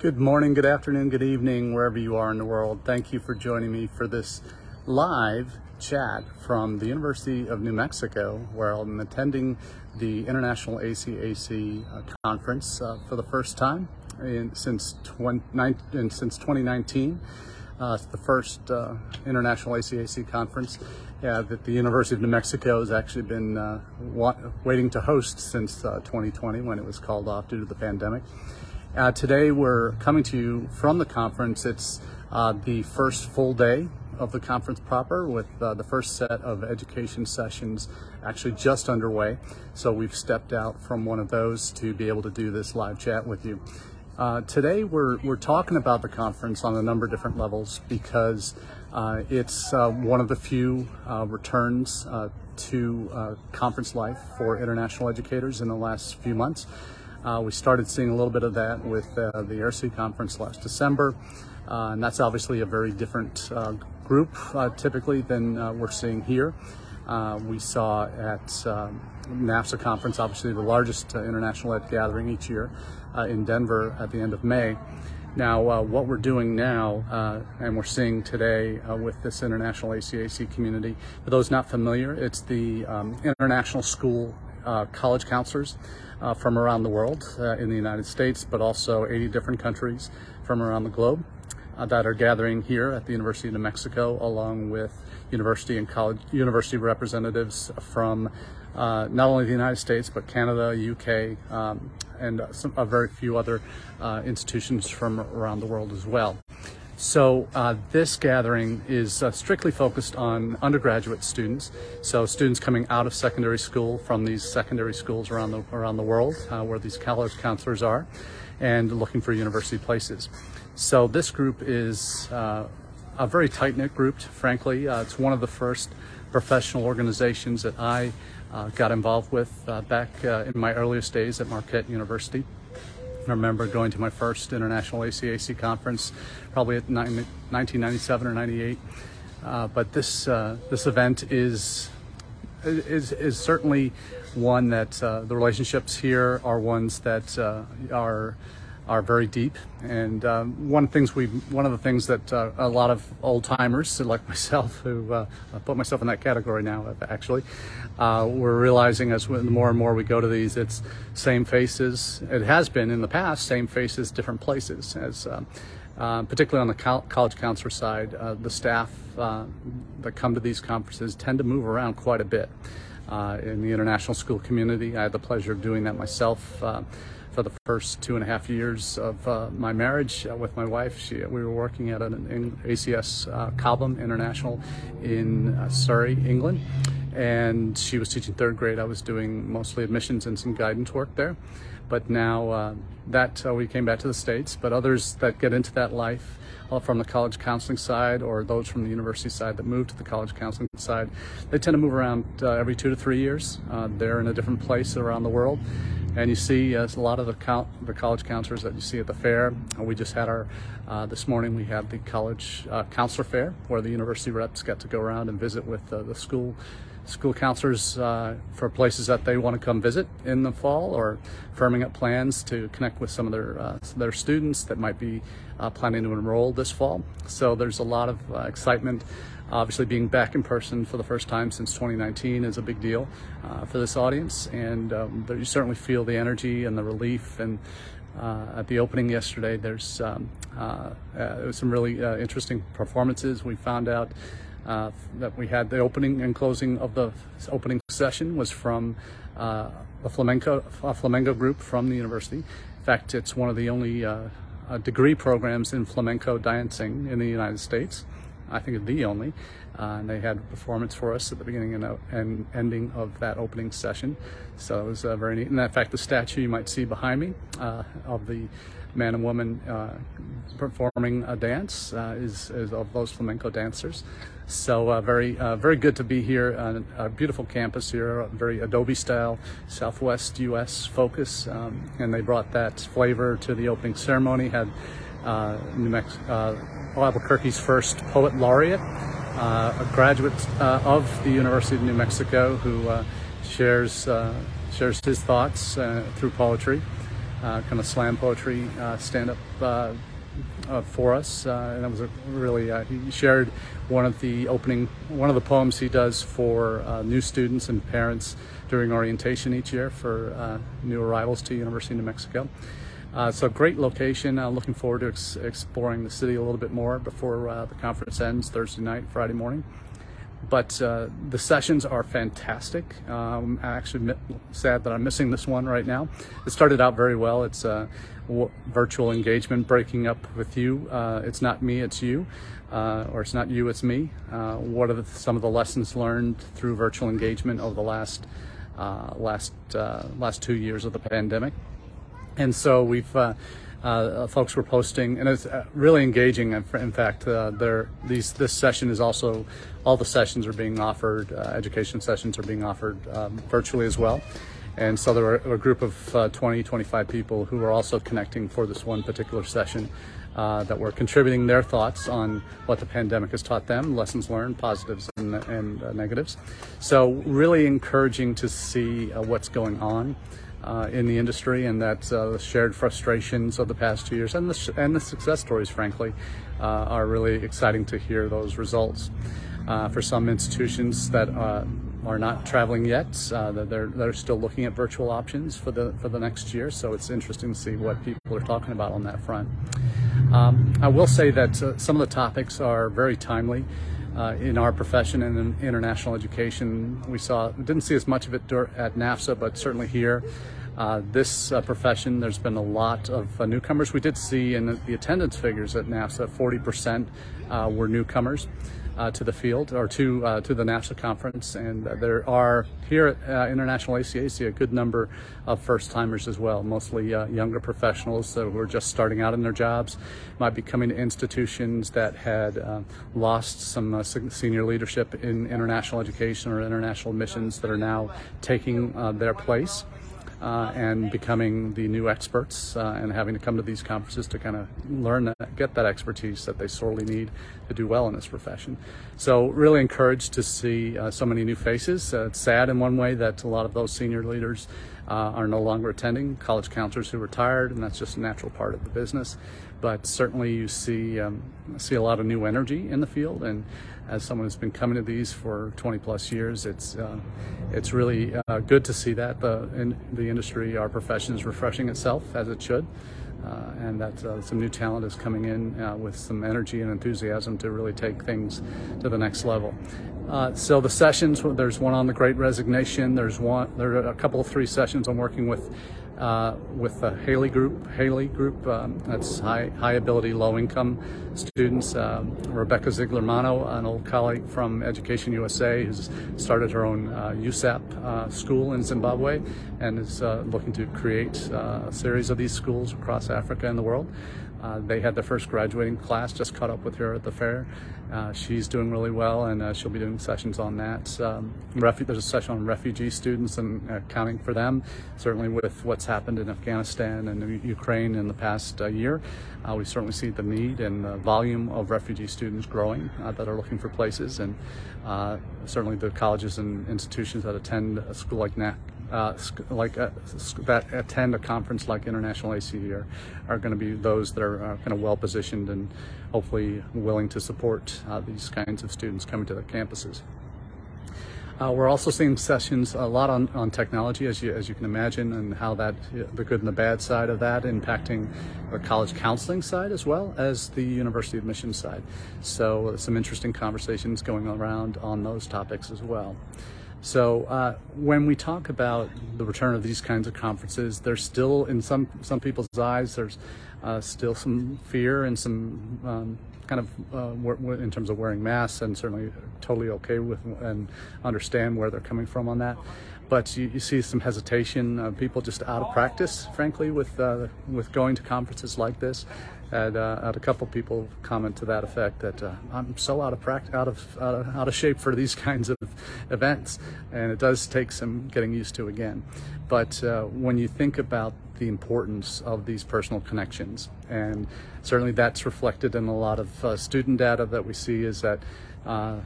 Good morning, good afternoon, good evening, wherever you are in the world. Thank you for joining me for this live chat from the University of New Mexico, where I'm attending the International ACAC uh, conference uh, for the first time in, since, 20, in, since 2019. Uh, it's the first uh, International ACAC conference uh, that the University of New Mexico has actually been uh, wa- waiting to host since 2020 when it was called off due to the pandemic. Uh, today we're coming to you from the conference. It's uh, the first full day of the conference proper with uh, the first set of education sessions actually just underway. So we've stepped out from one of those to be able to do this live chat with you. Uh, today we're, we're talking about the conference on a number of different levels because uh, it's uh, one of the few returns to conference life for international educators in the last few months. Uh, we started seeing a little bit of that with uh, the ERC conference last December, uh, and that's obviously a very different uh, group uh, typically than uh, we're seeing here. we saw at um, NAFSA conference, obviously the largest international ed gathering each year in Denver at the end of May. Now, what we're doing now, and we're seeing today with this international ACAC community, for those not familiar, it's the um, International School College Counselors uh, from around the world uh, in the United States, but also 80 different countries from around the globe uh, that are gathering here at the University of New Mexico, along with university and college university representatives from uh, not only the United States but Canada, UK, um, and some, a very few other uh, institutions from around the world as well. So uh, this gathering is uh, strictly focused on undergraduate students, so students coming out of secondary school from these secondary schools around the around the world uh, where these college counselors are, and looking for university places. So this group is uh, a very tight knit group. Frankly, uh, it's one of the first professional organizations that I uh, got involved with back in my earliest days at Marquette University. I remember going to my first international ACAC conference, probably at 1997 or 98. Uh, but this uh, this event is is is certainly one that uh, the relationships here are ones that uh, are are very deep. And um, one of the things we, one of the things that uh, a lot of old timers like myself, who uh, I put myself in that category now, actually, uh, we're realizing as we, the more and more we go to these, it's same faces. It has been in the past, same faces, different places. As uh, uh, particularly on the co- college counselor side, uh, the staff that come to these conferences tend to move around quite a bit. in the international school community, I had the pleasure of doing that myself for the first two and a half years of uh, my marriage uh, with my wife. She, we were working at an ACS uh, Cobham International in uh, Surrey, England, and she was teaching third grade. I was doing mostly admissions and some guidance work there. But now uh, that uh, we came back to the States, but others that get into that life from the college counseling side or those from the university side that move to the college counseling side, they tend to move around every two to three years. They're in a different place around the world. And you see uh, a lot of the, co- the college counselors that you see at the fair. we just had our, uh, this morning we had the college uh, counselor fair where the university reps get to go around and visit with uh, the school school counselors uh, for places that they want to come visit in the fall or firming up plans to connect with some of their, uh, their students that might be planning to enroll this fall. So there's a lot of excitement Obviously, being back in person for the first time since 2019 is a big deal uh, for this audience, and um, you certainly feel the energy and the relief. And uh, at the opening yesterday, there's um, uh, uh some really uh, interesting performances. We found out uh, that we had the opening and closing of the opening session was from uh, a flamenco a flamenco group from the university. In fact, it's one of the only uh, uh, degree programs in flamenco dancing in the United States. I think the only. Uh, and they had a performance for us at the beginning and, and ending of that opening session. So it was uh, very neat. And in fact, the statue you might see behind me uh, of the man and woman uh, performing a dance uh, is, is, of those flamenco dancers. So uh, very very good to be here on a beautiful campus here, very Adobe style, Southwest U.S. focus, um, and they brought that flavor to the opening ceremony. Had New Mexico Albuquerque's first poet laureate, uh, a graduate uh, of the University of New Mexico who uh, shares, uh, shares his thoughts uh, through poetry. uh, kind of slam poetry uh, stand up uh, uh, for us, uh, and that was a really uh, he shared one of the opening one of the poems he does for uh, new students and parents during orientation each year for uh, new arrivals to University of New Mexico. Uh, so great location. Uh, looking forward to ex- exploring the city a little bit more before uh, the conference ends Thursday night, Friday morning. But uh, the sessions are fantastic. Um, I'm actually mi- sad that I'm missing this one right now. It started out very well. It's uh, w- virtual engagement, breaking up with you. Uh, it's not me, it's you. Or it's not you, it's me. What are the, some of the lessons learned through virtual engagement over the last last last two years of the pandemic? And so we've uh, uh, folks were posting, and it's uh, really engaging. In in fact, uh, there these this session is also all the sessions are being offered. Uh, education sessions are being offered um, virtually as well. And so there were a group of uh, 20, 25 people who were also connecting for this one particular session uh, that were contributing their thoughts on what the pandemic has taught them, lessons learned, positives and, and uh, negatives. So really encouraging to see uh, what's going on uh, in the industry and that uh, the shared frustrations of the past two years and the, and the success stories, frankly, uh, are really exciting to hear those results. Uh, for some institutions that uh, are not traveling yet, uh, that they're, they're still looking at virtual options for the, for the next year. So it's interesting to see what people are talking about on that front. Um, I will say that some of the topics are very timely. Uh, in our profession and in international education, we saw didn't see as much of it at NAFSA, but certainly here, uh, this uh, profession, there's been a lot of uh, newcomers. We did see in the, the attendance figures at NAFSA, 40% uh, were newcomers uh, to the field or to uh, to the NAFSA conference, and uh, there are here at uh, International ACAC a good number of first timers as well, mostly uh, younger professionals who are just starting out in their jobs, might be coming to institutions that had uh, lost some senior leadership in international education or international missions that are now taking their place uh, and becoming the new experts uh, and having to come to these conferences to kind of learn that, get that expertise that they sorely need to do well in this profession. So really encouraged to see uh, so many new faces. Uh, it's sad in one way that a lot of those senior leaders uh, are no longer attending, college counselors who retired, and that's just a natural part of the business. But certainly you see um, see a lot of new energy in the field, and as someone who's been coming to these for 20 plus years, it's uh, it's really uh, good to see that the in the industry, our profession is refreshing itself as it should. Uh, and that uh, some new talent is coming in uh, with some energy and enthusiasm to really take things to the next level. Uh, so the sessions, there's one on the Great Resignation. There's one, there are a couple of three sessions I'm working with uh, with the HALI Group. HALI Group, um, that's high high ability, low income students. Um, Rebecca Zeigler-Mano, an old colleague from Education USA, has started her own uh, USAP uh, school in Zimbabwe and is uh, looking to create uh, a series of these schools across Africa and the world. Uh, they had their first graduating class, just caught up with her at the fair. Uh, she's doing really well, and uh, she'll be doing sessions on that. Um, refu- there's a session on refugee students and accounting for them, certainly with what's happened in Afghanistan and Ukraine in the past uh, year. Uh, we certainly see the need and the volume of refugee students growing uh, that are looking for places, and uh, certainly the colleges and institutions that attend a school like NAC uh, like uh, that attend a conference like International ACE are, are going to be those that are uh, kind of well positioned and hopefully willing to support uh, these kinds of students coming to their campuses. Uh, we're also seeing sessions a lot on, on technology, as you, as you can imagine, and how that, the good and the bad side of that impacting the college counseling side as well as the university admissions side. So, some interesting conversations going around on those topics as well. So uh, when we talk about the return of these kinds of conferences, there's still in some some people's eyes there's uh, still some fear and some um, kind of uh, in terms of wearing masks, and certainly totally okay with and understand where they're coming from on that. But you, you see some hesitation, uh, people just out of practice, frankly, with uh, with going to conferences like this. Had, uh, had a couple people comment to that effect that uh, I'm so out of practice, out of, of out of shape for these kinds of events, and it does take some getting used to again. But uh, when you think about the importance of these personal connections, and certainly that's reflected in a lot of uh, student data that we see, is that uh,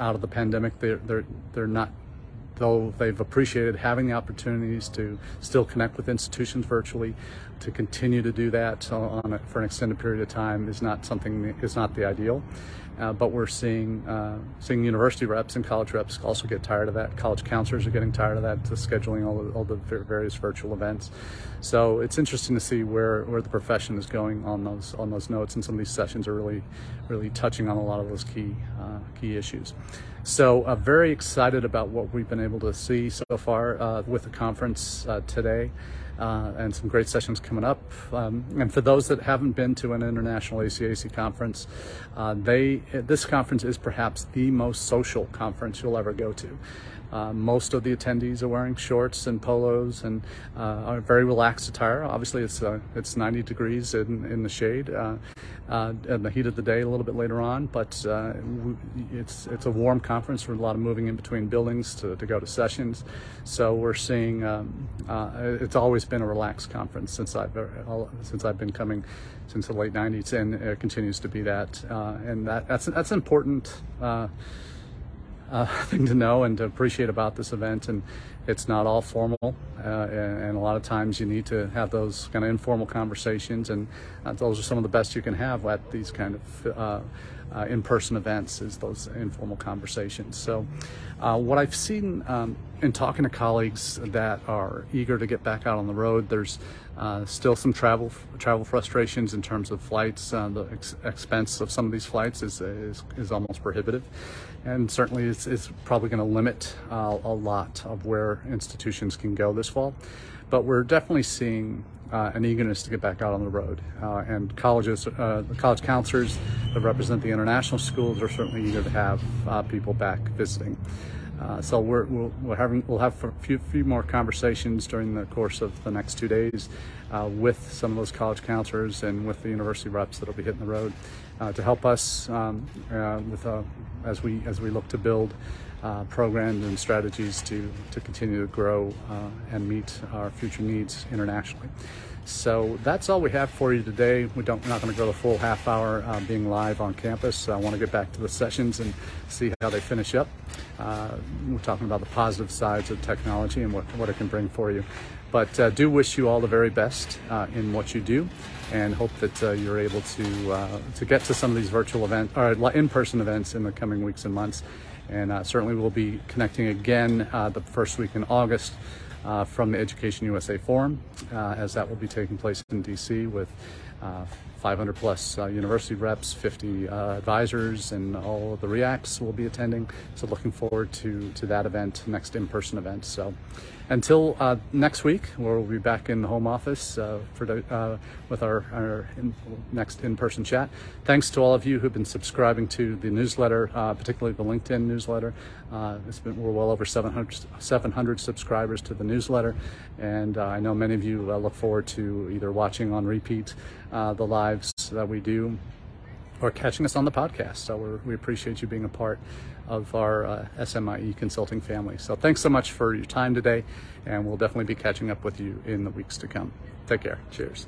out of the pandemic, they're they're they're not though they've appreciated having the opportunities to still connect with institutions virtually, to continue to do that uh, on a, for an extended period of time is not something is not the ideal. Uh, but we're seeing uh, seeing university reps and college reps also get tired of that. College counselors are getting tired of that, to scheduling all the, all the various virtual events. So it's interesting to see where, where the profession is going on those on those notes, and some of these sessions are really really touching on a lot of those key uh, key issues. So uh, very excited about what we've been able to see so far uh, with the conference uh, today. Uh, and some great sessions coming up. Um, and for those that haven't been to an international ACAC conference, uh, they this conference is perhaps the most social conference you'll ever go to. Uh, most of the attendees are wearing shorts and polos and uh, are very relaxed attire. Obviously, it's uh, it's 90 degrees in, in the shade uh, uh, in the heat of the day a little bit later on, but uh, it's it's a warm conference with a lot of moving in between buildings to, to go to sessions. So we're seeing um, it's always been a relaxed conference since I've since I've been coming since the late 90s, and it continues to be that. and that that's that's important uh, thing to know and to appreciate about this event. And it's not all formal, uh, and, and, a lot of times you need to have those kind of informal conversations, and uh, those are some of the best you can have at these kind of uh, in-person events is those informal conversations. So, uh, what I've seen um, in talking to colleagues that are eager to get back out on the road, there's uh, still some travel travel frustrations in terms of flights. Uh, the ex- expense of some of these flights is is, is almost prohibitive, and certainly it's, it's probably going to limit uh, a lot of where institutions can go this fall. But we're definitely seeing uh, an eagerness to get back out on the road. Uh, and colleges, uh, college counselors that represent the international schools are certainly eager to have uh, people back visiting. Uh, so we're, we'll, we're having, we'll have a few, few more conversations during the course of the next two days uh, with some of those college counselors and with the university reps that'll be hitting the road to help us um, with as we as we look to build uh, programs and strategies to, to continue to grow uh, and meet our future needs internationally. So that's all we have for you today. We don't, we're not going to go the full half hour uh, being live on campus. I want to get back to the sessions and see how they finish up. Uh, we're talking about the positive sides of technology and what, what it can bring for you. But uh, do wish you all the very best uh, in what you do, and hope that uh, you're able to to get to some of these virtual events or in-person events in the coming weeks and months. And uh, certainly we'll be connecting again uh, the first week in August from the Education USA Forum, as that will be taking place in DC with 500 plus uh, university reps, 50 uh, advisors, and all of the REACs will be attending. So looking forward to, to that event, next in-person event. So until uh, next week, where we'll be back in the home office uh, for the, uh, with our, our in, next in-person chat. Thanks to all of you who've been subscribing to the newsletter, uh, particularly the LinkedIn newsletter. it's been, we're well over 700, 700 subscribers to the newsletter, and I know many of you look forward to either watching on repeat the lives that we do or catching us on the podcast. So we appreciate you being a part of our uh, SMIE consulting family. So thanks so much for your time today, and we'll definitely be catching up with you in the weeks to come. Take care. Cheers.